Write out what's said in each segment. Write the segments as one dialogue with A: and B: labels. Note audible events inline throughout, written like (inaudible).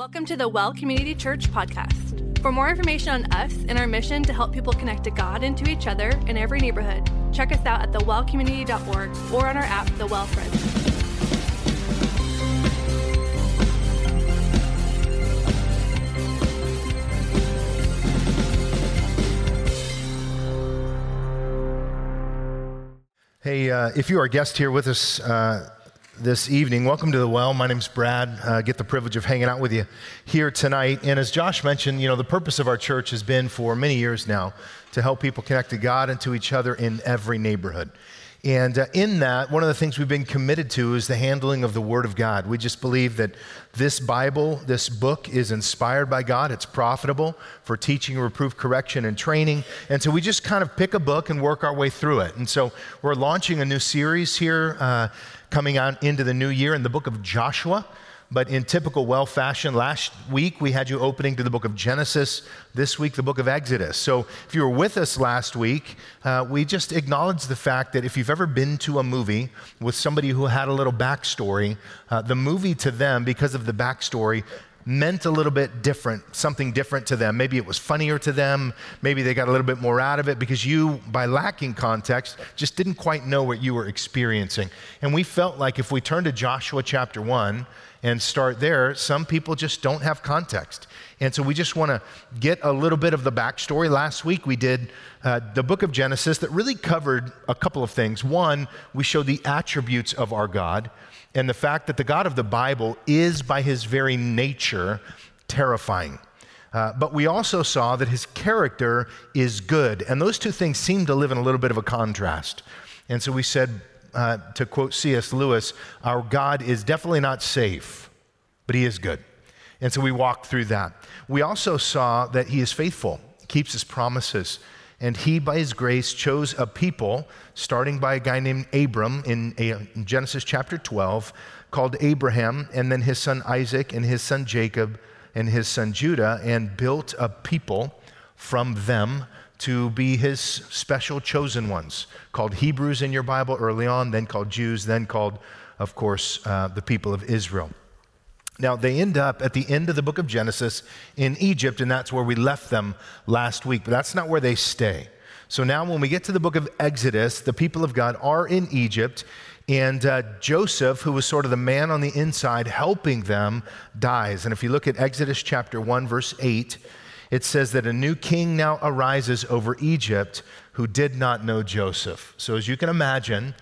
A: Welcome to the Well Community Church podcast. For more information on us and our mission to help people connect to God and to each other in every neighborhood, check us out at thewellcommunity.org or on our app, The Well Friends.
B: Hey, uh, if you are a guest here with us uh, this evening, welcome to the Well. My name's Brad. Uh, get the privilege of hanging out with you here tonight. And as Josh mentioned, you know, the purpose of our church has been for many years now to help people connect to God and to each other in every neighborhood. And uh, in that, one of the things we've been committed to is the handling of the Word of God. We just believe that this Bible, this book, is inspired by God. It's profitable for teaching, reproof, correction, and training. And so we just kind of pick a book and work our way through it. And so we're launching a new series here uh, coming out into the new year in the book of Joshua. But in typical well fashion, last week we had you opening to the book of Genesis, this week the book of Exodus. So if you were with us last week, uh, we just acknowledged the fact that if you've ever been to a movie with somebody who had a little backstory, uh, the movie to them, because of the backstory, meant a little bit different, something different to them. Maybe it was funnier to them. Maybe they got a little bit more out of it because you, by lacking context, just didn't quite know what you were experiencing. And we felt like if we turn to Joshua chapter 1, and start there, some people just don't have context. And so we just want to get a little bit of the backstory. Last week we did uh, the book of Genesis that really covered a couple of things. One, we showed the attributes of our God and the fact that the God of the Bible is, by his very nature, terrifying. Uh, but we also saw that his character is good. And those two things seem to live in a little bit of a contrast. And so we said, uh, to quote C.S. Lewis, our God is definitely not safe, but he is good. And so we walked through that. We also saw that he is faithful, keeps his promises. And he, by his grace, chose a people, starting by a guy named Abram in, Genesis chapter 12, called Abraham, and then his son Isaac, and his son Jacob, and his son Judah, and built a people from them to be his special chosen ones, called Hebrews in your Bible early on, then called Jews, then called, of course, uh, the people of Israel. Now, they end up at the end of the book of Genesis in Egypt, and that's where we left them last week, but that's not where they stay. So now, when we get to the book of Exodus, the people of God are in Egypt, and uh, Joseph, who was sort of the man on the inside helping them, dies. And if you look at Exodus chapter 1, verse 8, it says that a new king now arises over Egypt who did not know Joseph. So, as you can imagine,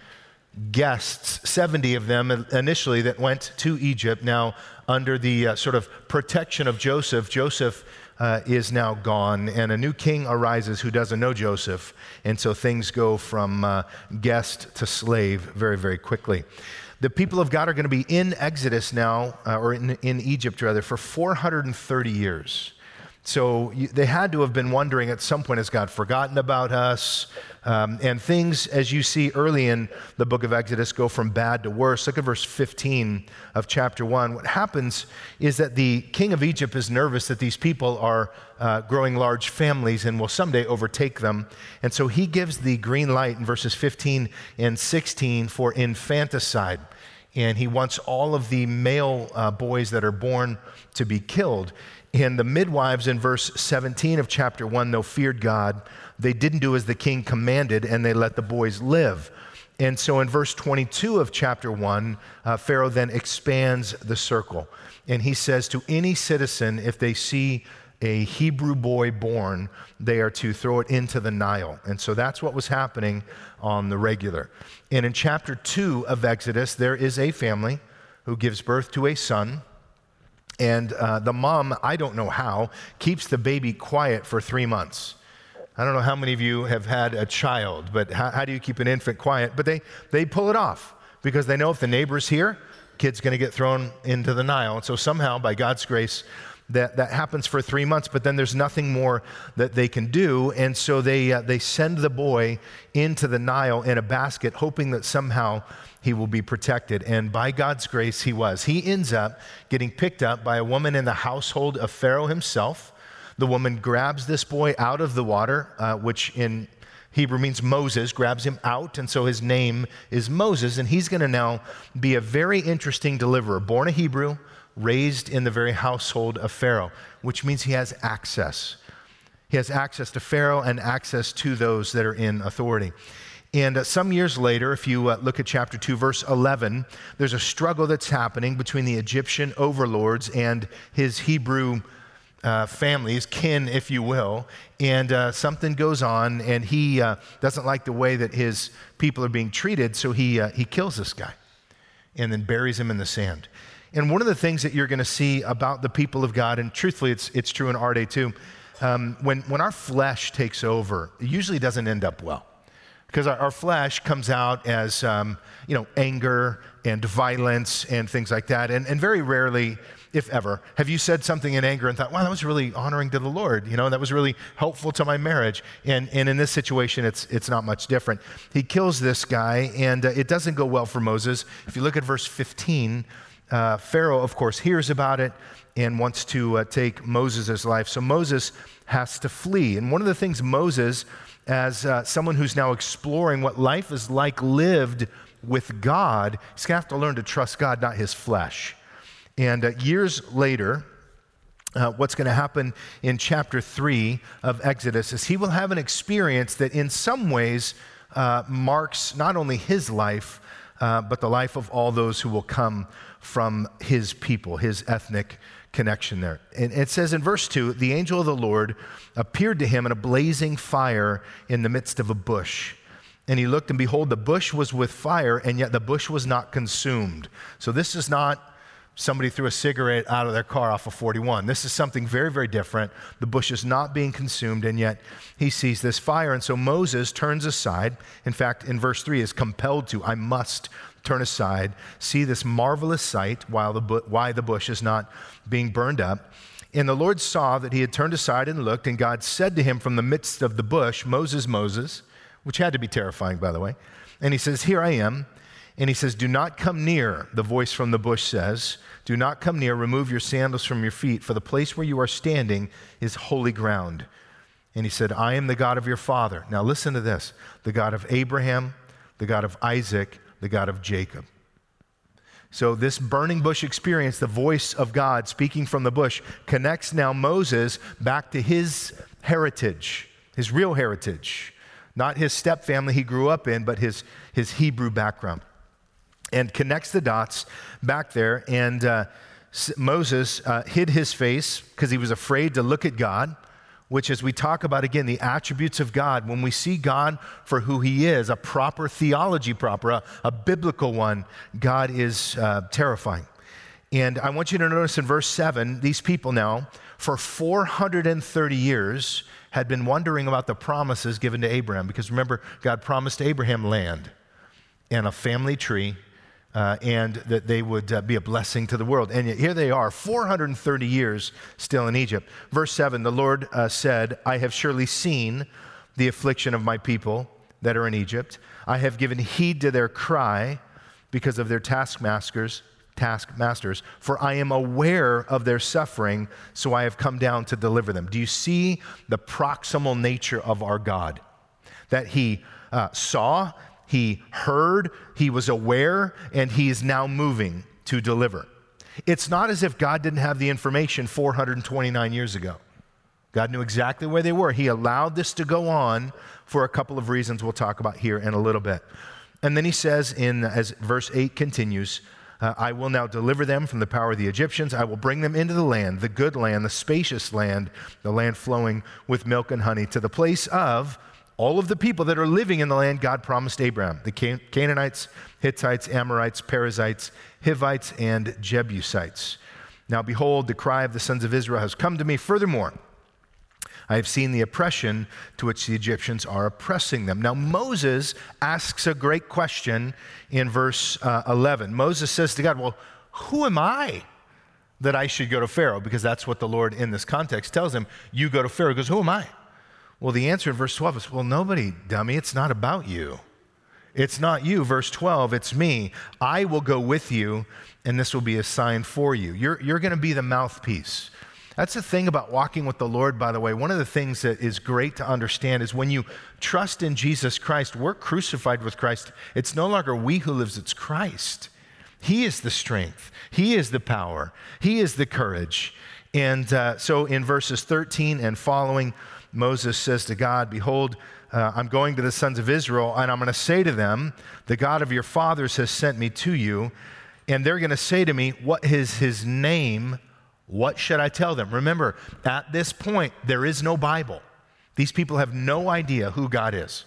B: guests, 70 of them initially that went to Egypt, now under the uh, sort of protection of Joseph, Joseph uh, is now gone, and a new king arises who doesn't know Joseph. And so things go from uh, guest to slave very, very quickly. The people of God are going to be in Exodus now, uh, or in, in Egypt rather, for 430 years. So they had to have been wondering at some point, has God forgotten about us? Um, and things, as you see early in the book of Exodus, go from bad to worse. Look at verse 15 of chapter 1. What happens is that the king of Egypt is nervous that these people are uh, growing large families and will someday overtake them. And so he gives the green light in verses 15 and 16 for infanticide and he wants all of the male uh, boys that are born to be killed. And the midwives in verse 17 of chapter 1, though feared God, they didn't do as the king commanded and they let the boys live. And so in verse 22 of chapter 1, uh, Pharaoh then expands the circle. And he says to any citizen, if they see a Hebrew boy born, they are to throw it into the Nile. And so that's what was happening on the regular. And in chapter 2 of Exodus, there is a family who gives birth to a son. And uh, the mom, I don't know how, keeps the baby quiet for three months. I don't know how many of you have had a child, but how, how do you keep an infant quiet? But they, they pull it off because they know if the neighbor's hear, kid's going to get thrown into the Nile. And so somehow, by God's grace, that, that happens for three months, but then there's nothing more that they can do. And so they, uh, they send the boy into the Nile in a basket, hoping that somehow he will be protected. And by God's grace, he was. He ends up getting picked up by a woman in the household of Pharaoh himself. The woman grabs this boy out of the water, uh, which in Hebrew means Moses, grabs him out, and so his name is Moses. And he's going to now be a very interesting deliverer, born a Hebrew, raised in the very household of Pharaoh, which means he has access. He has access to Pharaoh and access to those that are in authority. And uh, some years later, if you uh, look at chapter 2, verse 11, there's a struggle that's happening between the Egyptian overlords and his Hebrew uh, families, kin, if you will. And uh, something goes on, and he uh, doesn't like the way that his people are being treated, so he, uh, he kills this guy and then buries him in the sand. And one of the things that you're going to see about the people of God, and truthfully, it's, it's true in our day too, um, when, when our flesh takes over, it usually doesn't end up well. Because our, our flesh comes out as, um, you know, anger and violence and things like that. And, and very rarely, if ever, have you said something in anger and thought, wow, that was really honoring to the Lord. You know, that was really helpful to my marriage. And, and in this situation, it's, it's not much different. He kills this guy, and uh, it doesn't go well for Moses. If you look at verse 15, uh, Pharaoh, of course, hears about it and wants to uh, take Moses' life. So Moses has to flee. And one of the things Moses as uh, someone who's now exploring what life is like lived with God, he's going to have to learn to trust God, not his flesh. And uh, years later, uh, what's going to happen in chapter 3 of Exodus is he will have an experience that, in some ways, uh, marks not only his life, uh, but the life of all those who will come from his people, his ethnic connection there. And it says in verse 2 the angel of the Lord appeared to him in a blazing fire in the midst of a bush. And he looked, and behold, the bush was with fire, and yet the bush was not consumed. So this is not somebody threw a cigarette out of their car off of 41. This is something very, very different. The bush is not being consumed, and yet he sees this fire. And so Moses turns aside. In fact, in verse 3, is compelled to, I must turn aside, see this marvelous sight while the bu- why the bush is not being burned up. And the Lord saw that he had turned aside and looked, and God said to him from the midst of the bush, Moses, Moses, which had to be terrifying, by the way. And he says, Here I am. And he says, Do not come near, the voice from the bush says. Do not come near, remove your sandals from your feet, for the place where you are standing is holy ground. And he said, I am the God of your father. Now listen to this the God of Abraham, the God of Isaac, the God of Jacob. So, this burning bush experience, the voice of God speaking from the bush, connects now Moses back to his heritage, his real heritage. Not his step family he grew up in, but his, his Hebrew background. And connects the dots back there. And uh, Moses uh, hid his face because he was afraid to look at God which, as we talk about again, the attributes of God, when we see God for who He is, a proper theology, proper, a, a biblical one, God is uh, terrifying. And I want you to notice in verse 7, these people now, for 430 years, had been wondering about the promises given to Abraham. Because remember, God promised Abraham land and a family tree uh, and that they would uh, be a blessing to the world. And yet here they are, 430 years still in Egypt. Verse 7 the Lord uh, said, I have surely seen the affliction of my people that are in Egypt. I have given heed to their cry because of their taskmasters. Taskmasters, for I am aware of their suffering, so I have come down to deliver them. Do you see the proximal nature of our God? That He uh, saw, he heard, he was aware, and he is now moving to deliver. It's not as if God didn't have the information 429 years ago. God knew exactly where they were. He allowed this to go on for a couple of reasons we'll talk about here in a little bit. And then he says, in as verse 8 continues, uh, I will now deliver them from the power of the Egyptians. I will bring them into the land, the good land, the spacious land, the land flowing with milk and honey, to the place of all of the people that are living in the land God promised Abraham the Can- Canaanites, Hittites, Amorites, Perizzites, Hivites, and Jebusites. Now, behold, the cry of the sons of Israel has come to me. Furthermore, I have seen the oppression to which the Egyptians are oppressing them. Now, Moses asks a great question in verse uh, 11. Moses says to God, Well, who am I that I should go to Pharaoh? Because that's what the Lord in this context tells him. You go to Pharaoh. He goes, Who am I? Well, the answer in verse 12 is, well, nobody, dummy, it's not about you. It's not you. Verse 12, it's me. I will go with you, and this will be a sign for you. You're, you're going to be the mouthpiece. That's the thing about walking with the Lord, by the way. One of the things that is great to understand is when you trust in Jesus Christ, we're crucified with Christ. It's no longer we who lives, it's Christ. He is the strength, He is the power, He is the courage. And uh, so in verses 13 and following, Moses says to God, Behold, uh, I'm going to the sons of Israel, and I'm going to say to them, The God of your fathers has sent me to you. And they're going to say to me, What is his name? What should I tell them? Remember, at this point, there is no Bible. These people have no idea who God is.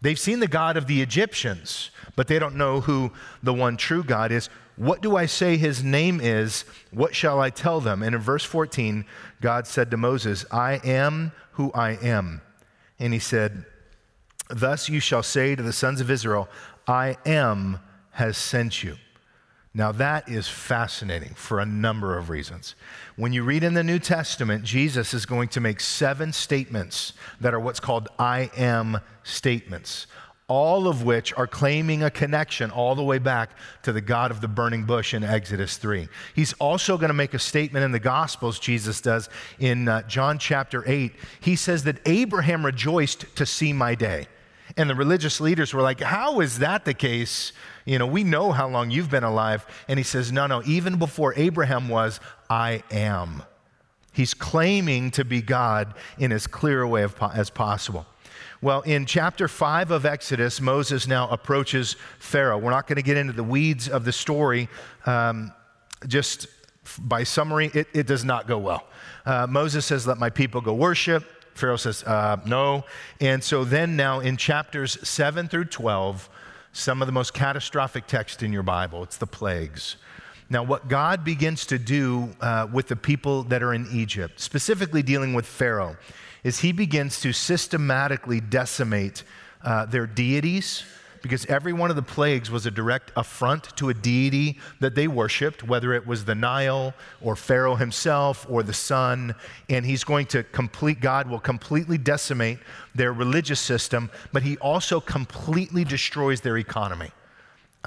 B: They've seen the God of the Egyptians, but they don't know who the one true God is. What do I say his name is? What shall I tell them? And in verse 14, God said to Moses, I am who I am. And he said, Thus you shall say to the sons of Israel, I am has sent you. Now, that is fascinating for a number of reasons. When you read in the New Testament, Jesus is going to make seven statements that are what's called I am statements, all of which are claiming a connection all the way back to the God of the burning bush in Exodus 3. He's also going to make a statement in the Gospels, Jesus does, in uh, John chapter 8. He says that Abraham rejoiced to see my day. And the religious leaders were like, How is that the case? You know, we know how long you've been alive. And he says, No, no, even before Abraham was, I am. He's claiming to be God in as clear a way as possible. Well, in chapter 5 of Exodus, Moses now approaches Pharaoh. We're not going to get into the weeds of the story. Um, just by summary, it, it, does not go well. Uh, Moses says, Let my people go worship. Pharaoh says, uh, no. And so then, now in chapters 7 through 12, some of the most catastrophic text in your Bible, it's the plagues. Now, what God begins to do uh, with the people that are in Egypt, specifically dealing with Pharaoh, is he begins to systematically decimate uh, their deities because every one of the plagues was a direct affront to a deity that they worshiped, whether it was the Nile or Pharaoh himself or the sun. And he's going to complete, God will completely decimate their religious system, but he also completely destroys their economy.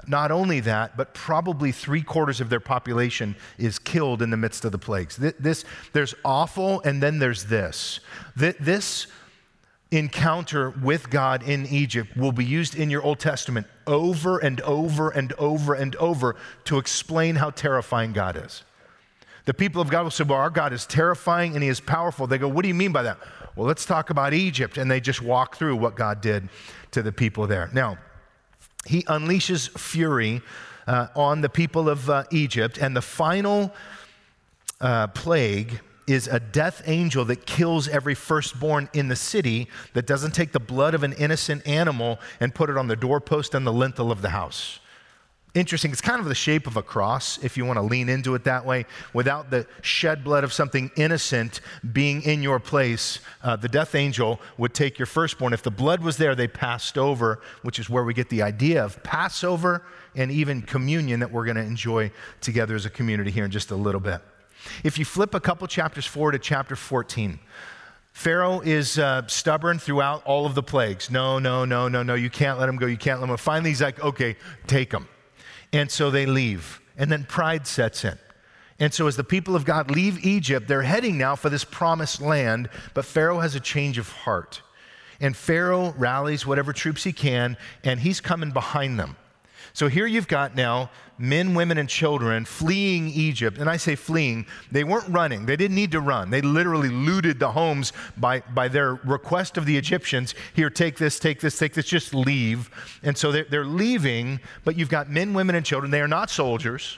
B: Not only that, but probably three quarters of their population is killed in the midst of the plagues. This, there's awful, and then there's this. This encounter with God in Egypt will be used in your Old Testament over and over and over and over to explain how terrifying God is. The people of God will say, Well, our God is terrifying and he is powerful. They go, What do you mean by that? Well, let's talk about Egypt. And they just walk through what God did to the people there. Now, he unleashes fury uh, on the people of uh, Egypt, and the final uh, plague is a death angel that kills every firstborn in the city that doesn't take the blood of an innocent animal and put it on the doorpost and the lintel of the house. Interesting. It's kind of the shape of a cross, if you want to lean into it that way. Without the shed blood of something innocent being in your place, uh, the death angel would take your firstborn. If the blood was there, they passed over, which is where we get the idea of Passover and even communion that we're going to enjoy together as a community here in just a little bit. If you flip a couple chapters forward to chapter 14, Pharaoh is uh, stubborn throughout all of the plagues. No, no, no, no, no, you can't let him go, you can't let him go. Finally, he's like, okay, take him. And so they leave. And then pride sets in. And so, as the people of God leave Egypt, they're heading now for this promised land, but Pharaoh has a change of heart. And Pharaoh rallies whatever troops he can, and he's coming behind them. So here you've got now men, women, and children fleeing Egypt. And I say fleeing, they weren't running. They didn't need to run. They literally looted the homes by, by their request of the Egyptians here, take this, take this, take this, just leave. And so they're, they're leaving, but you've got men, women, and children. They are not soldiers,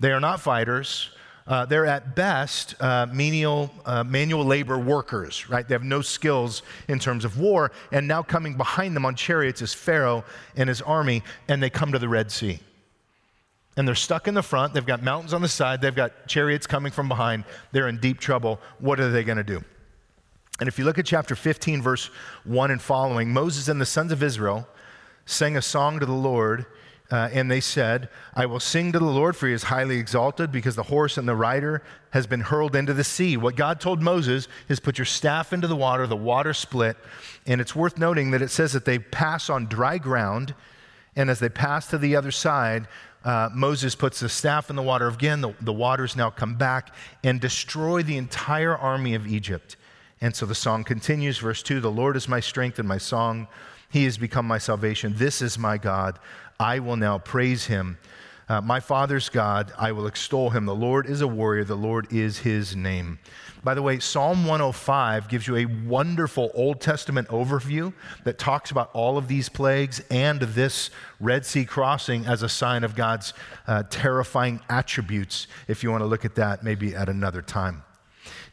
B: they are not fighters. Uh, they're at best uh, menial, uh, manual labor workers, right? They have no skills in terms of war. And now coming behind them on chariots is Pharaoh and his army, and they come to the Red Sea. And they're stuck in the front. They've got mountains on the side. They've got chariots coming from behind. They're in deep trouble. What are they going to do? And if you look at chapter 15, verse 1 and following, Moses and the sons of Israel sang a song to the Lord uh, and they said, I will sing to the Lord, for he is highly exalted, because the horse and the rider has been hurled into the sea. What God told Moses is put your staff into the water, the water split. And it's worth noting that it says that they pass on dry ground, and as they pass to the other side, uh, Moses puts the staff in the water again. The, the waters now come back and destroy the entire army of Egypt. And so the song continues, verse 2 The Lord is my strength and my song. He has become my salvation. This is my God. I will now praise him. Uh, my father's God, I will extol him. The Lord is a warrior, the Lord is his name. By the way, Psalm 105 gives you a wonderful Old Testament overview that talks about all of these plagues and this Red Sea crossing as a sign of God's uh, terrifying attributes, if you want to look at that maybe at another time.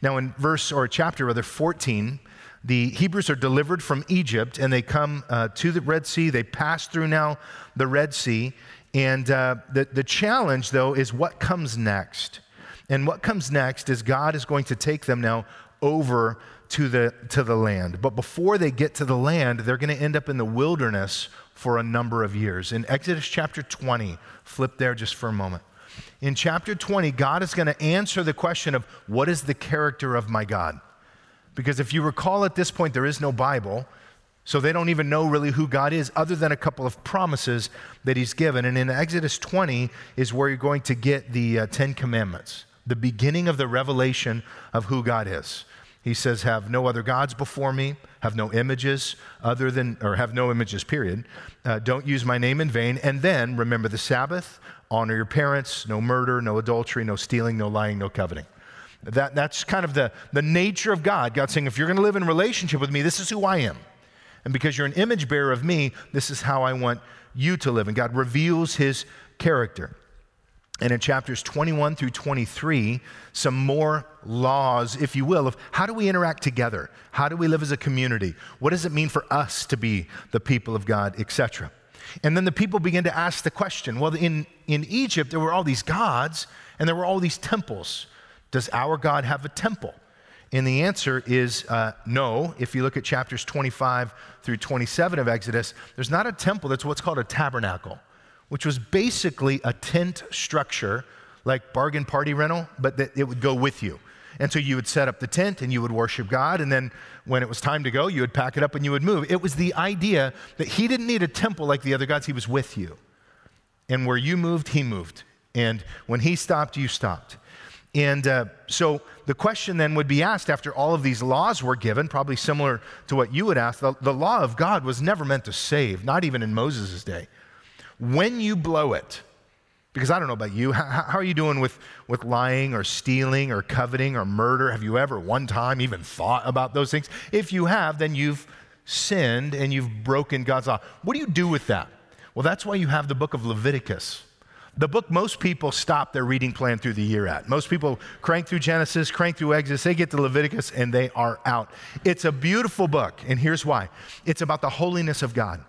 B: Now, in verse or chapter rather 14, the Hebrews are delivered from Egypt and they come uh, to the Red Sea. They pass through now the Red Sea. And uh, the, the challenge, though, is what comes next. And what comes next is God is going to take them now over to the, to the land. But before they get to the land, they're going to end up in the wilderness for a number of years. In Exodus chapter 20, flip there just for a moment. In chapter 20, God is going to answer the question of what is the character of my God? Because if you recall at this point, there is no Bible. So they don't even know really who God is, other than a couple of promises that He's given. And in Exodus 20 is where you're going to get the uh, Ten Commandments, the beginning of the revelation of who God is. He says, Have no other gods before me, have no images other than, or have no images, period. Uh, don't use my name in vain. And then remember the Sabbath, honor your parents, no murder, no adultery, no stealing, no lying, no coveting. That, that's kind of the, the nature of God. God saying, If you're going to live in relationship with me, this is who I am. And because you're an image bearer of me, this is how I want you to live. And God reveals his character. And in chapters 21 through 23, some more laws, if you will, of how do we interact together? How do we live as a community? What does it mean for us to be the people of God, etc.? And then the people begin to ask the question well, in, in Egypt, there were all these gods and there were all these temples. Does our God have a temple? And the answer is uh, no. If you look at chapters 25 through 27 of Exodus, there's not a temple, that's what's called a tabernacle, which was basically a tent structure like bargain party rental, but that it would go with you. And so you would set up the tent and you would worship God. And then when it was time to go, you would pack it up and you would move. It was the idea that he didn't need a temple like the other gods, he was with you. And where you moved, he moved. And when he stopped, you stopped. And uh, so the question then would be asked after all of these laws were given, probably similar to what you would ask. The, the law of God was never meant to save, not even in Moses' day. When you blow it, because I don't know about you, (laughs) how, how, are you doing with, with lying or stealing or coveting or murder? Have you ever one time even thought about those things? If you have, then you've sinned and you've broken God's law. What do you do with that? Well, that's why you have the book of Leviticus the book most people stop their reading plan through the year at. Most people crank through Genesis, crank through Exodus, they get to Leviticus, and they are out. It's a beautiful book, and here's why it's about the holiness of God.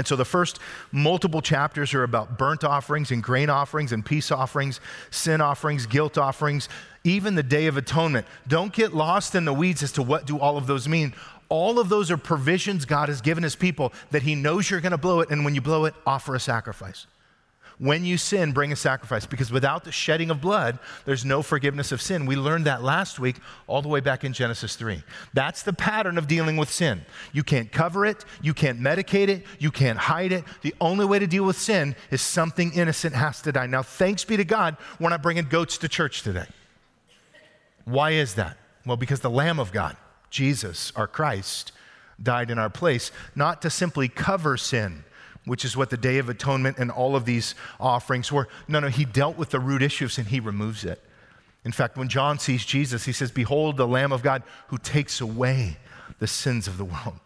B: And so the first multiple chapters are about burnt offerings and grain offerings and peace offerings, sin offerings, guilt offerings, even the day of atonement. Don't get lost in the weeds as to what do all of those mean. All of those are provisions God has given his people that he knows you're going to blow it and when you blow it, offer a sacrifice. When you sin, bring a sacrifice because without the shedding of blood, there's no forgiveness of sin. We learned that last week, all the way back in Genesis 3. That's the pattern of dealing with sin. You can't cover it, you can't medicate it, you can't hide it. The only way to deal with sin is something innocent has to die. Now, thanks be to God, we're not bringing goats to church today. Why is that? Well, because the Lamb of God, Jesus, our Christ, died in our place, not to simply cover sin which is what the Day of Atonement and all of these offerings were. No, no, he dealt with the root issues and he removes it. In fact, when John sees Jesus, he says, Behold, the Lamb of God who takes away the sins of the world.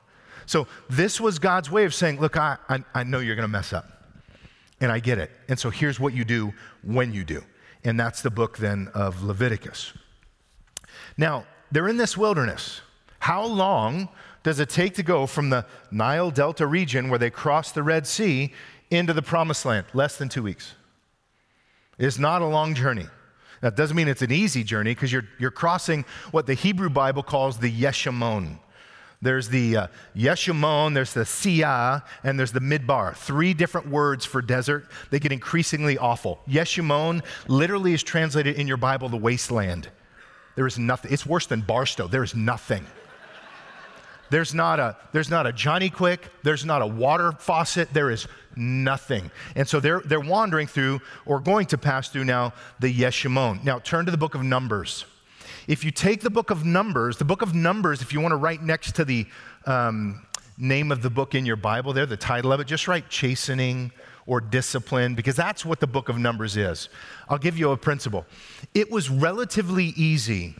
B: So, this was God's way of saying, Look, I, I, I know you're going to mess up, and I get it. And so, here's what you do when you do. And that's the book then of Leviticus. Now, they're in this wilderness. How long does it take to go from the Nile Delta region where they crossed the Red Sea into the promised land? Less than two weeks. It's not a long journey. That doesn't mean it's an easy journey because you're, you're crossing what the Hebrew Bible calls the Yeshimon. There's the uh, Yeshimon, there's the Siyah, and there's the Midbar. Three different words for desert. They get increasingly awful. Yeshimon literally is translated in your Bible the wasteland. There is nothing. It's worse than Barstow. There is nothing. There's not a there's not a Johnny Quik, there's not a water faucet, there is nothing. And so they're they're wandering through or going to pass through now the Yeshimon. Now turn to the book of Numbers. If you take the book of Numbers, the book of Numbers, if you want to write next to the um, name of the book in your Bible there, the title of it, just write chastening or discipline, because that's what the book of Numbers is. I'll give you a principle. It was relatively easy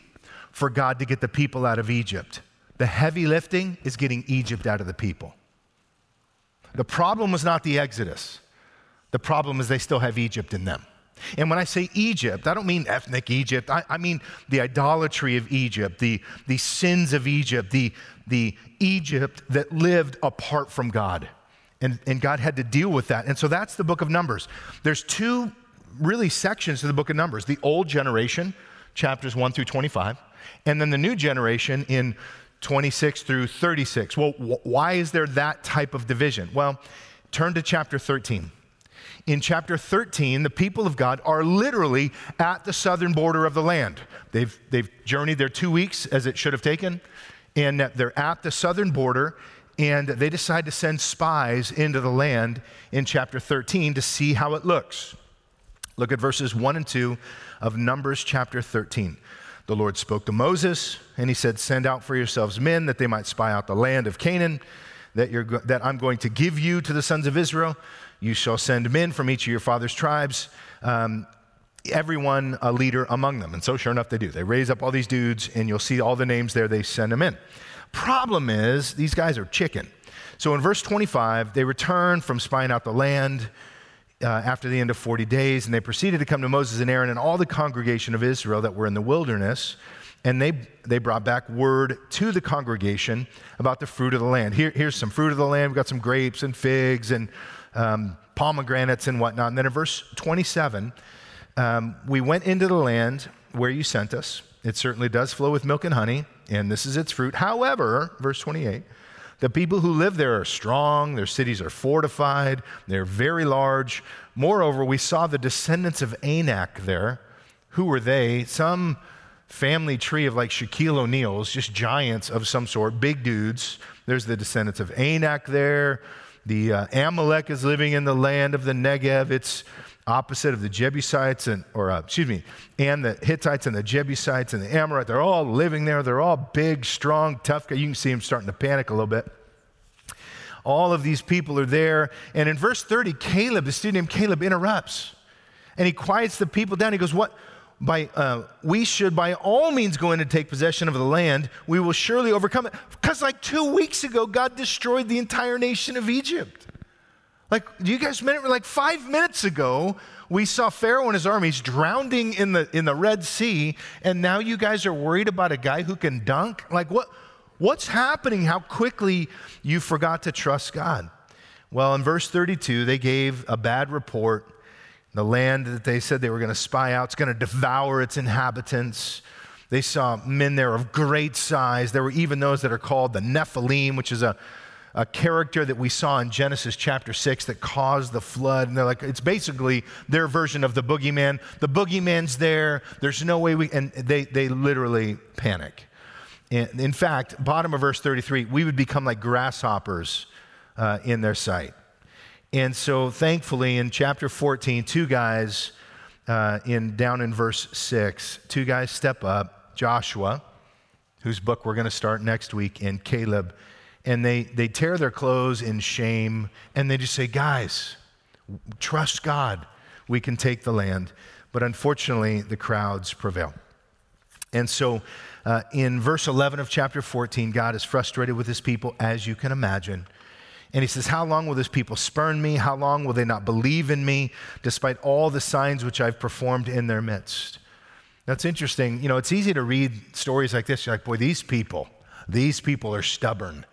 B: for God to get the people out of Egypt. The heavy lifting is getting Egypt out of the people. The problem was not the Exodus, the problem is they still have Egypt in them. And when I say Egypt, I don't mean ethnic Egypt. I, I, mean the idolatry of Egypt, the, the sins of Egypt, the, the Egypt that lived apart from God. And, and God had to deal with that. And so that's the book of Numbers. There's two really sections to the book of Numbers the old generation, chapters 1 through 25, and then the new generation in 26 through 36. Well, wh- why is there that type of division? Well, turn to chapter 13 in chapter 13, the people of God are literally at the southern border of the land. They've, they've journeyed there two weeks, as it should have taken, and they're at the southern border, and they decide to send spies into the land in chapter 13 to see how it looks. Look at verses 1 and 2 of Numbers chapter 13. The Lord spoke to Moses, and he said, Send out for yourselves men that they might spy out the land of Canaan that, you're, that I'm going to give you to the sons of Israel. You shall send men from each of your father's tribes, um, everyone a leader among them. And so, sure enough, they do. They raise up all these dudes, and you'll see all the names there. They send them in. Problem is, these guys are chicken. So in verse 25, they return from spying out the land. Uh, after the end of 40 days, and they proceeded to come to Moses and Aaron and all the congregation of Israel that were in the wilderness and they, they brought back word to the congregation about the fruit of the land. Here, here's some fruit of the land. We've got some grapes and figs and um, pomegranates and whatnot. And then in verse 27, um, we went into the land where you sent us. It certainly does flow with milk and honey, and this is its fruit. However, verse 28, the people who live there are strong, their cities are fortified, they're very large. Moreover, we saw the descendants of Anak there. Who were they? Some family tree of like Shaquille O'Neal's, just giants of some sort, big dudes. There's the descendants of Anak there. The uh, Amalek is living in the land of the Negev. It's opposite of the Jebusites and, or uh, excuse me, and the Hittites and the Jebusites and the Amorites. They're all living there. They're all big, strong, tough guys. You can see them starting to panic a little bit. All of these people are there. And in verse 30, Caleb, the student named Caleb, interrupts. And he quiets the people down. He goes, What? by, uh, we should by all means go in and take possession of the land. We will surely overcome it. Because, like two weeks ago, God destroyed the entire nation of Egypt. Like, you guys remember? Like five minutes ago, we saw Pharaoh and his armies drowning in the, in the Red Sea, and now you guys are worried about a guy who can dunk? Like, what, what's happening? How quickly you forgot to trust God? Well, in verse 32, they gave a bad report the land that they said they were going to spy out is going to devour its inhabitants. They saw men there of great size. There were even those that are called the Nephilim, which is a, a character that we saw in Genesis chapter 6 that caused the flood. And they're like, it's basically their version of the boogeyman. The boogeyman's there. There's no way we, and they, they literally panic. And in fact, bottom of verse 33, we would become like grasshoppers uh, in their sight. And so, thankfully, in chapter 14, two guys uh, in down in verse 6, two guys step up Joshua, whose book we're going to start next week, and Caleb. And they, they tear their clothes in shame and they just say, Guys, trust God. We can take the land. But unfortunately, the crowds prevail. And so, uh, in verse 11 of chapter 14, God is frustrated with his people, as you can imagine. And he says, How long will this people spurn me? How long will they not believe in me, despite all the signs which I've performed in their midst? That's interesting. You know, it's easy to read stories like this. You're like, boy, these people, these people are stubborn.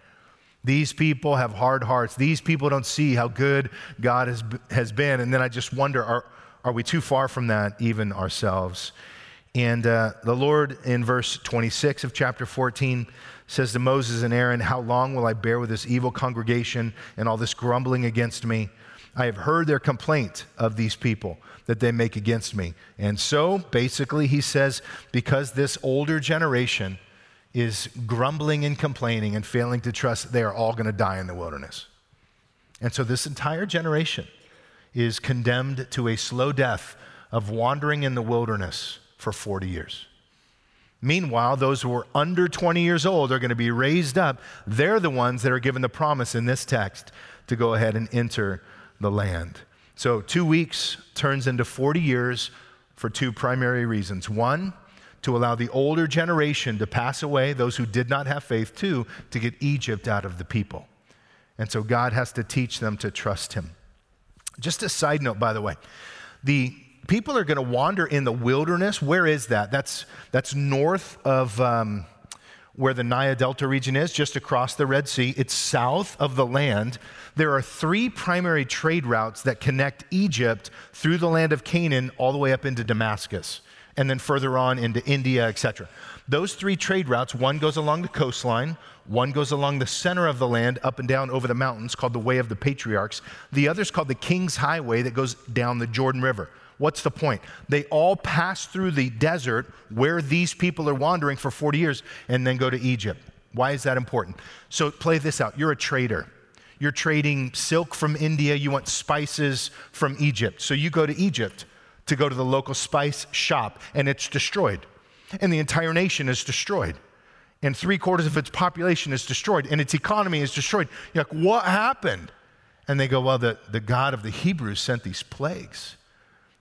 B: These people have hard hearts. These people don't see how good God has, has been. And then I just wonder, are, are we too far from that, even ourselves? And uh, the Lord, in verse 26 of chapter 14, says to Moses and Aaron, How long will I bear with this evil congregation and all this grumbling against me? I have heard their complaint of these people that they make against me. And so, basically, he says, because this older generation is grumbling and complaining and failing to trust, they are all going to die in the wilderness. And so, this entire generation is condemned to a slow death of wandering in the wilderness for 40 years. Meanwhile, those who are under 20 years old are going to be raised up. They're the ones that are given the promise in this text to go ahead and enter the land. So, two weeks turns into 40 years for two primary reasons. One, to allow the older generation to pass away, those who did not have faith. Two, to get Egypt out of the people. And so God has to teach them to trust Him. Just a side note, by the way, the people are going to wander in the wilderness. Where is that? That's, that's north of um, where the Nile Delta region is, just across the Red Sea. It's south of the land. There are three primary trade routes that connect Egypt through the land of Canaan all the way up into Damascus and then further on into India, etc. Those three trade routes, one goes along the coastline, one goes along the center of the land up and down over the mountains called the Way of the Patriarchs. The other is called the King's Highway that goes down the Jordan River. What's the point? They all pass through the desert where these people are wandering for 40 years and then go to Egypt. Why is that important? So play this out. You're a trader. You're trading silk from India, you want spices from Egypt. So you go to Egypt to go to the local spice shop and it's destroyed. And the entire nation is destroyed. And three quarters of its population is destroyed and its economy is destroyed. You're like, what happened? And they go, well, the, the God of the Hebrews sent these plagues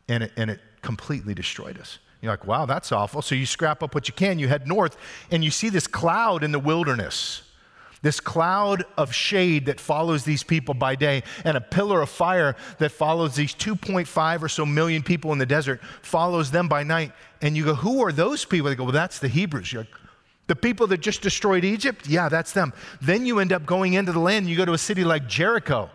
B: and it, and it completely destroyed us. You're like, wow, that's awful. So you scrap up what you can, you head north, and you see this cloud in the wilderness this cloud of shade that follows these people by day, and a pillar of fire that follows these 2.5 or so million people in the desert, follows them by night. And you go, Who are those people? They go, Well, that's the Hebrews. You're like, the people that just destroyed Egypt? Yeah, that's them. Then you end up going into the land, and you go to a city like Jericho.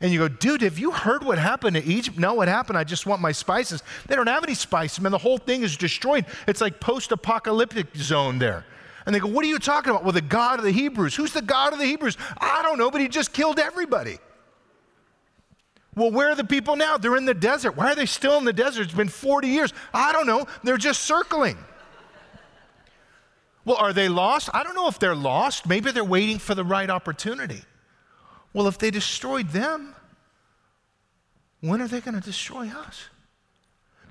B: And you go, dude, have you heard what happened to Egypt? No, what happened? I just want my spices. They don't have any spices, man. The whole thing is destroyed. It's like post apocalyptic zone there. And they go, What are you talking about? Well, the God of the Hebrews. Who's the God of the Hebrews? I don't know, but he just killed everybody. Well, where are the people now? They're in the desert. Why are they still in the desert? It's been 40 years. I don't know. They're just circling. Well, are they lost? I don't know if they're lost. Maybe they're waiting for the right opportunity. Well, if they destroyed them, when are they going to destroy us?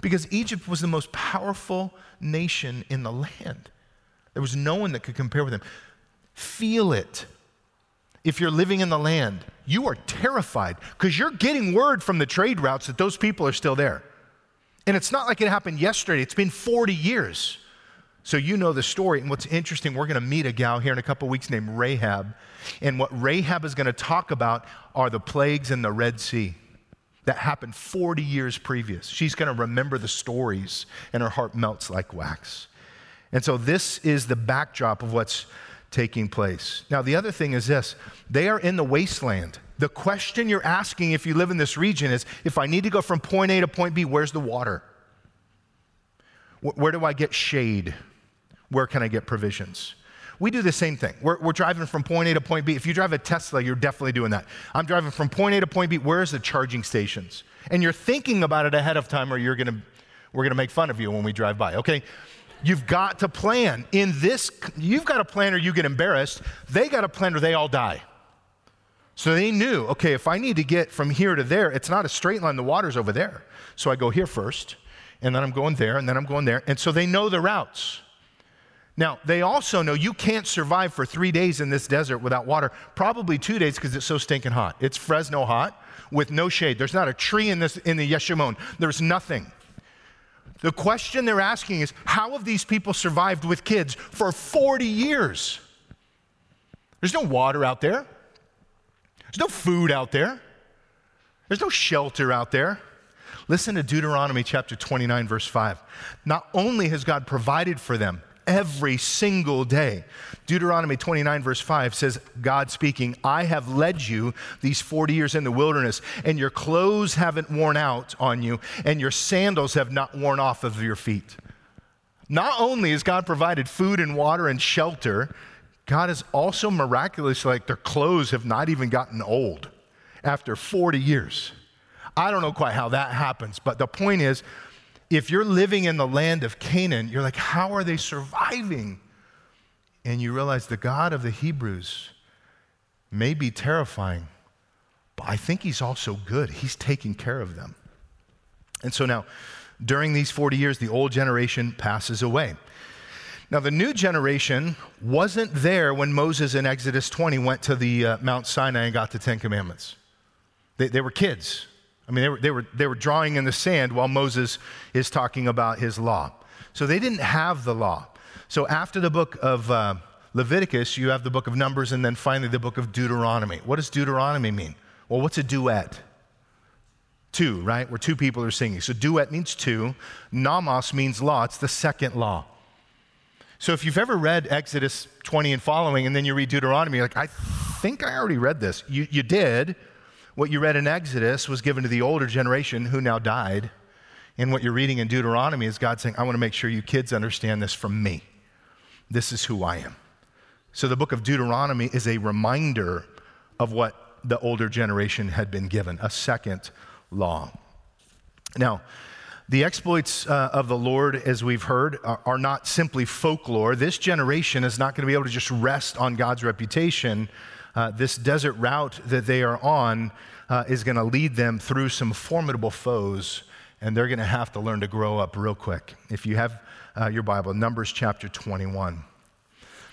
B: Because Egypt was the most powerful nation in the land. There was no one that could compare with him. Feel it. If you're living in the land, you are terrified because you're getting word from the trade routes that those people are still there. And it's not like it happened yesterday, it's been 40 years. So you know the story. And what's interesting, we're going to meet a gal here in a couple weeks named Rahab. And what Rahab is going to talk about are the plagues in the Red Sea that happened 40 years previous. She's going to remember the stories, and her heart melts like wax. And so this is the backdrop of what's taking place. Now, the other thing is this they are in the wasteland. The question you're asking if you live in this region is if I need to go from point A to point B, where's the water? Where do I get shade? Where can I get provisions? We do the same thing. We're, we're, driving from point A to point B. If you drive a Tesla, you're definitely doing that. I'm driving from point A to point B. Where's the charging stations? And you're thinking about it ahead of time, or you're gonna, we're gonna make fun of you when we drive by, okay? You've got to plan. In this, you've got a plan or you get embarrassed. They got a plan or they all die. So they knew, okay, if I need to get from here to there, it's not a straight line, the water's over there. So I go here first, and then I'm going there, and then I'm going there. And so they know the routes. Now, they also know you can't survive for three days in this desert without water, probably two days because it's so stinking hot. It's Fresno hot with no shade. There's not a tree in, this, in the Yeshimon, there's nothing. The question they're asking is how have these people survived with kids for 40 years? There's no water out there, there's no food out there, there's no shelter out there. Listen to Deuteronomy chapter 29, verse 5. Not only has God provided for them, every single day. Deuteronomy 29, verse 5 says, God speaking, I have led you these 40 years in the wilderness, and your clothes haven't worn out on you, and your sandals have not worn off of your feet. Not only has God provided food and water and shelter, God has also miraculously, like their clothes have not even gotten old after 40 years. I don't know quite how that happens, but the point is, if you're living in the land of Canaan, you're like, how are they surviving? And you realize the God of the Hebrews may be terrifying, but I think he's also good. He's taking care of them. And so now, during these 40 years, the old generation passes away. Now, the new generation wasn't there when Moses in Exodus 20 went to the uh, Mount Sinai and got the Ten Commandments. They, they were kids. I mean, they were, they were, they were drawing in the sand while Moses is talking about his law. So they didn't have the law. So after the book of uh, Leviticus, you have the book of Numbers, and then finally the book of Deuteronomy. What does Deuteronomy mean? Well, what's a duet? Two, right? Where two people are singing. So duet means two. Nomos means law. It's the second law. So if you've ever read Exodus 20 and following, and then you read Deuteronomy, you're like, I think I already read this. You, you did. What you read in Exodus was given to the older generation who now died. And what you're reading in Deuteronomy is God saying, I want to make sure you kids understand this from me. This is who I am. So the book of Deuteronomy is a reminder of what the older generation had been given, a second law. Now, the exploits uh, of the Lord, as we've heard, are, are, not simply folklore. This generation is not going to be able to just rest on God's reputation. Uh, this desert route that they are on uh, is going to lead them through some formidable foes, and they're going to have to learn to grow up real quick. If you have uh, your Bible, Numbers chapter 21.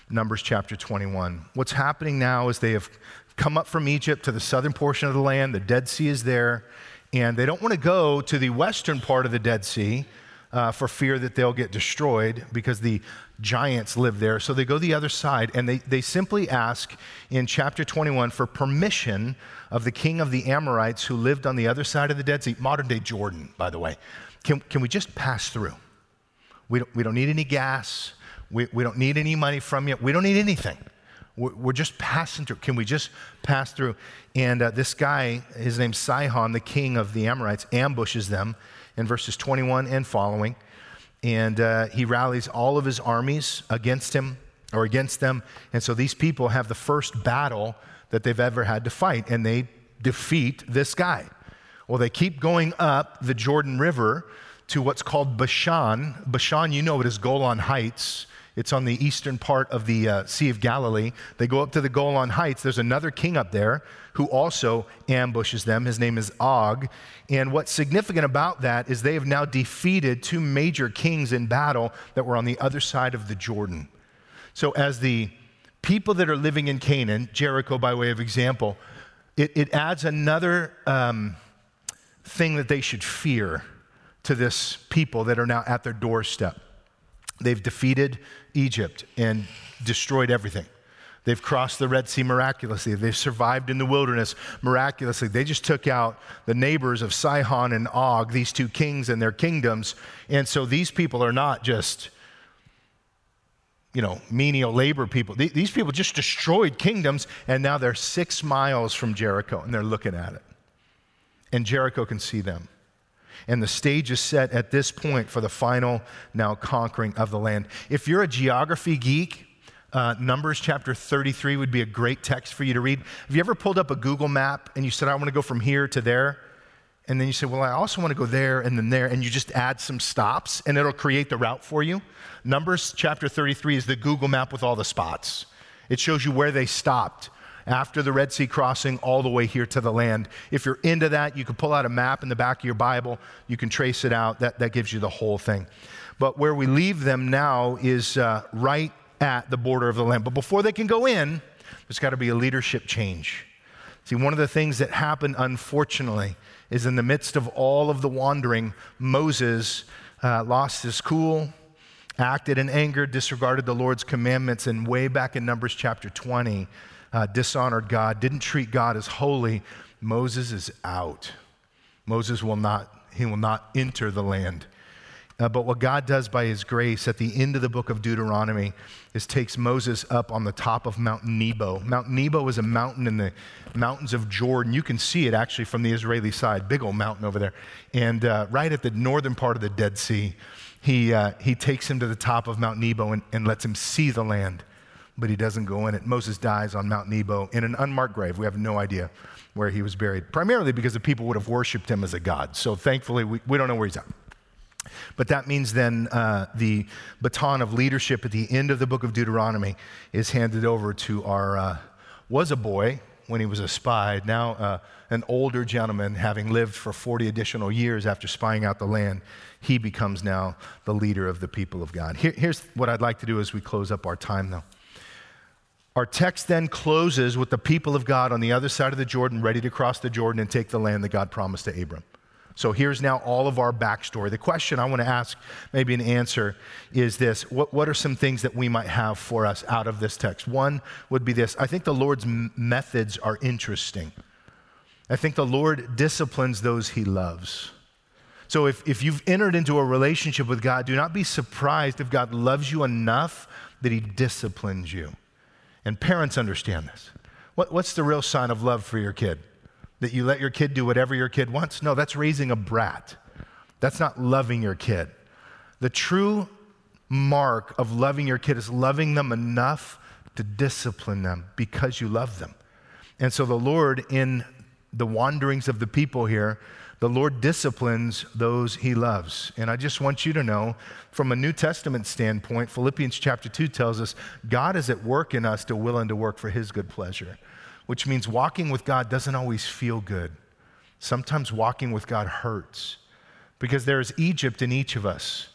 B: Numbers chapter 21. What's happening now is they have come up from Egypt to the southern portion of the land. The Dead Sea is there, and they don't want to go to the western part of the Dead Sea uh, for fear that they'll get destroyed because the giants live there. So they go the other side, and they, they simply ask in chapter 21 for permission of the king of the Amorites who lived on the other side of the Dead Sea, modern day Jordan, by the way. Can, can we just pass through? We don't, we don't need any gas. We, we don't need any money from you. We don't need anything. We're, we're just passing through. Can we just pass through? And uh, this guy, his name's Sihon, the king of the Amorites, ambushes them in verses 21 and following. And uh, he rallies all of his armies against him or against them. And so these people have the first battle that they've ever had to fight, and they defeat this guy. Well, they keep going up the Jordan River to what's called Bashan. Bashan, you know it as Golan Heights. It's on the eastern part of the uh, Sea of Galilee. They go up to the Golan Heights. There's another king up there who also ambushes them. His name is Og. And what's significant about that is they have now defeated two major kings in battle that were on the other side of the Jordan. So, as the people that are living in Canaan, Jericho by way of example, it, it adds another um, thing that they should fear to this people that are now at their doorstep. They've defeated Egypt and destroyed everything. They've crossed the Red Sea miraculously. They've survived in the wilderness miraculously. They just took out the neighbors of Sihon and Og, these two kings and their kingdoms. And so these people are not just, you know, menial labor people. These people just destroyed kingdoms, and now they're six miles from Jericho, and they're looking at it. And Jericho can see them. And the stage is set at this point for the final now conquering of the land. If you're a geography geek, uh, Numbers chapter 33 would be a great text for you to read. Have you ever pulled up a Google map and you said, I want to go from here to there? And then you say, Well, I also want to go there and then there, and you just add some stops and it'll create the route for you. Numbers chapter 33 is the Google map with all the spots. It shows you where they stopped, after the Red Sea crossing all the way here to the land. If you're into that, you can pull out a map in the back of your Bible. You can trace it out. That, that gives you the whole thing. But where we leave them now is uh, right at the border of the land. But before they can go in, there's got to be a leadership change. See, one of the things that happened, unfortunately, is in the midst of all of the wandering, Moses uh, lost his cool, acted in anger, disregarded the Lord's commandments, and way back in Numbers chapter 20, uh, dishonored God, didn't treat God as holy, Moses is out. Moses will not, he will not enter the land. Uh, but what God does by his grace at the end of the book of Deuteronomy is takes Moses up on the top of Mount Nebo. Mount Nebo is a mountain in the mountains of Jordan. You can see it actually from the Israeli side, big old mountain over there. And uh, right at the northern part of the Dead Sea, he, uh, he takes him to the top of Mount Nebo and, and lets him see the land but he doesn't go in it. Moses dies on Mount Nebo in an unmarked grave. We have no idea where he was buried, primarily because the people would have worshiped him as a god. So thankfully, we, we don't know where he's at. But that means then uh, the baton of leadership at the end of the book of Deuteronomy is handed over to our, uh, was a boy when he was a spy, now uh, an older gentleman, having lived for 40 additional years after spying out the land. He becomes now the leader of the people of God. Here, here's what I'd like to do as we close up our time, though. Our text then closes with the people of God on the other side of the Jordan, ready to cross the Jordan and take the land that God promised to Abram. So here's now all of our backstory. The question I want to ask, maybe an answer, is this what, what are some things that we might have for us out of this text? One would be this I think the Lord's methods are interesting. I think the Lord disciplines those he loves. So if, if you've entered into a relationship with God, do not be surprised if God loves you enough that he disciplines you. And parents understand this. What, what's the real sign of love for your kid? That you let your kid do whatever your kid wants? No, that's raising a brat. That's not loving your kid. The true mark of loving your kid is loving them enough to discipline them because you love them. And so the Lord, in the wanderings of the people here, the Lord disciplines those he loves. And I just want you to know, from a New Testament standpoint, Philippians chapter 2 tells us God is at work in us to will and to work for his good pleasure, which means walking with God doesn't always feel good. Sometimes walking with God hurts because there is Egypt in each of us.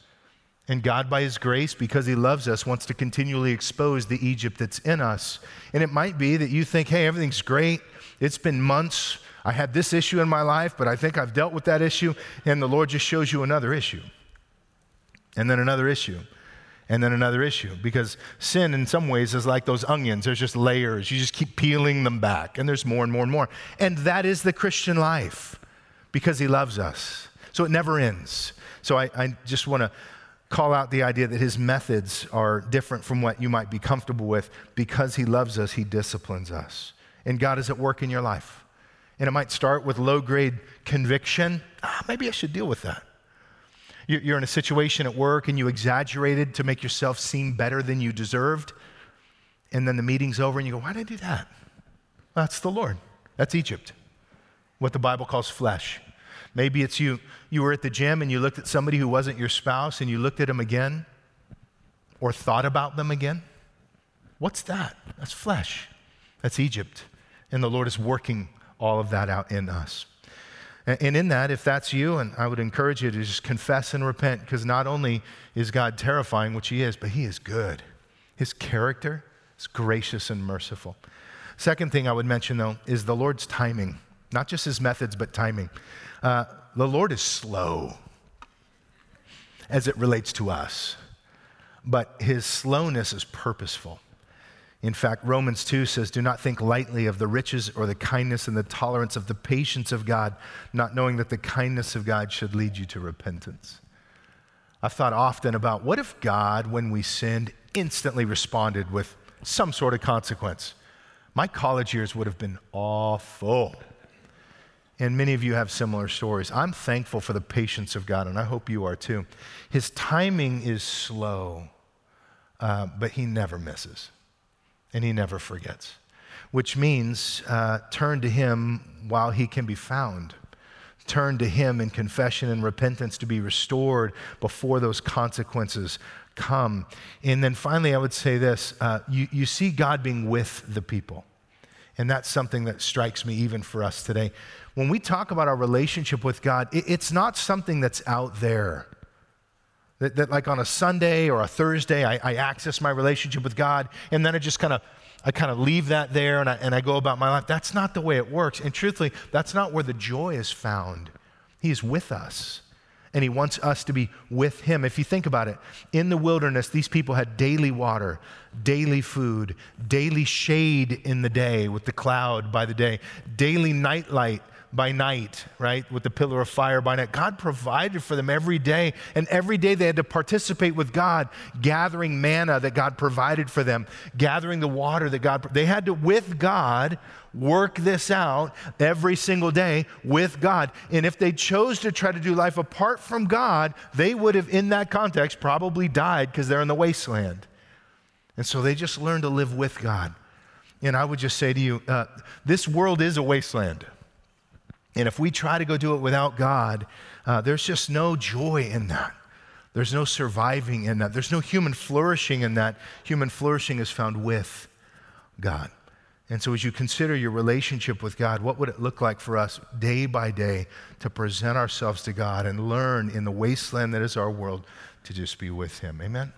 B: And God, by His grace, because He loves us, wants to continually expose the Egypt that's in us. And it might be that you think, hey, everything's great. It's been months I had this issue in my life, but I think I've dealt with that issue, and the Lord just shows you another issue, and then another issue, and then another issue. Because sin, in some ways, is like those onions. There's just layers. You just keep peeling them back, and there's more and more and more. And that is the Christian life because He loves us. So it never ends. So I, I just want to call out the idea that his methods are different from what you might be comfortable with. Because he loves us, he disciplines us. And God is at work in your life. And it might start with low grade conviction. Ah, maybe I should deal with that. You're in a situation at work and you exaggerated to make yourself seem better than you deserved. And then the meeting's over and you go, Why did I do that? Well, that's the Lord. That's Egypt, what the Bible calls flesh. Maybe it's you. You were at the gym and you looked at somebody who wasn't your spouse and you looked at them again or thought about them again. What's that? That's flesh. That's Egypt. And the Lord is working all of that out in us. And in that, if that's you, and I would encourage you to just confess and repent, because not only is God terrifying, which He is, but He is good. His character is gracious and merciful. Second thing I would mention, though, is the Lord's timing, not just His methods, but timing. Uh, the Lord is slow as it relates to us, but His slowness is purposeful. In fact, Romans 2 says, Do not think lightly of the riches or the kindness and the tolerance of the patience of God, not knowing that the kindness of God should lead you to repentance. I've thought often about what if God, when we sinned, instantly responded with some sort of consequence? My college years would have been awful. And many of you have similar stories. I'm thankful for the patience of God, and I hope you are too. His timing is slow, uh, but He never misses and he never forgets, which means uh, turn to him while he can be found. Turn to him in confession and repentance to be restored before those consequences come. And then finally, I would say this uh, you, you see God being with the people. And that's something that strikes me even for us today. When we talk about our relationship with God, it, it's not something that's out there. That, that, like on a Sunday or a Thursday, I, I access my relationship with God, and then I just kind of I kind of leave that there and I, and I go about my life. That's not the way it works. And truthfully, that's not where the joy is found. He is with us, and He wants us to be with Him. If you think about it, in the wilderness, these people had daily water, daily food, daily shade in the day with the cloud by the day, daily nightlight by night, right? With the pillar of fire by night. God provided for them every day. And every day they had to participate with God, gathering manna that God provided for them, gathering the water that God, they had to, with God, work this out every single day with God. And if they chose to try to do life apart from God, they would have, in that context, probably died because they're in the wasteland. And so they just learned to live with God. And I would just say to you, uh, this world is a wasteland. And if we try to go do it without God, uh, there's just no joy in that. There's no surviving in that. There's no human flourishing in that. Human flourishing is found with God. And so, as you consider your relationship with God, what would it look like for us day by day to present ourselves to God and learn in the wasteland that is our world to just be with Him? Amen?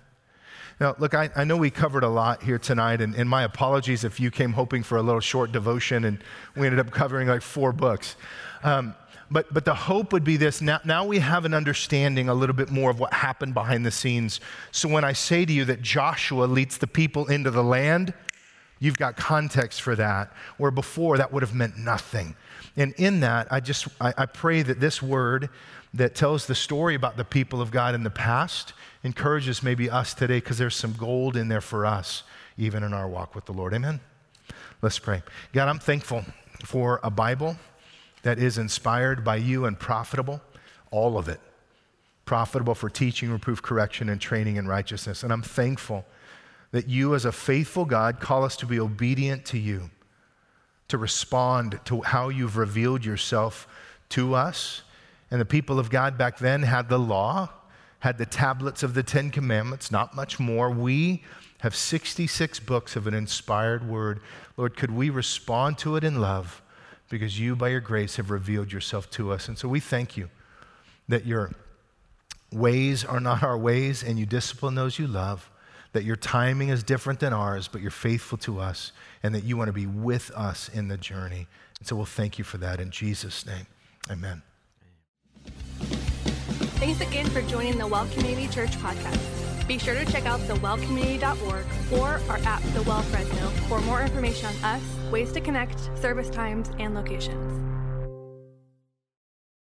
B: Now, look, I, I know we covered a lot here tonight, and, and my apologies if you came hoping for a little short devotion and we ended up covering like four books. Um, but, but the hope would be this now, now we have an understanding a little bit more of what happened behind the scenes. So when I say to you that Joshua leads the people into the land, you've got context for that, where before that would have meant nothing. And in that, I just I, I pray that this word that tells the story about the people of God in the past encourages maybe us today because there's some gold in there for us, even in our walk with the Lord. Amen. Let's pray. God, I'm thankful for a Bible that is inspired by you and profitable, all of it. Profitable for teaching, reproof, correction, and training in righteousness. And I'm thankful that you, as a faithful God, call us to be obedient to you, to respond to how you've revealed yourself to us. And the people of God back then had the law, had the tablets of the Ten Commandments, not much more. We have 66 books of an inspired word. Lord, could we respond to it in love? Because you, by your grace, have revealed yourself to us. And so we thank you that your ways are not our ways and you discipline those you love, that your timing is different than ours, but you're faithful to us, and that you want to be with us in the journey. And so we'll thank you for that in Jesus' name. Amen.
A: Thanks again for joining the Well Community Church podcast. Be sure to check out thewellcommunity.org or our app, The Well Fresno, for more information on us, ways to connect, service times, and locations.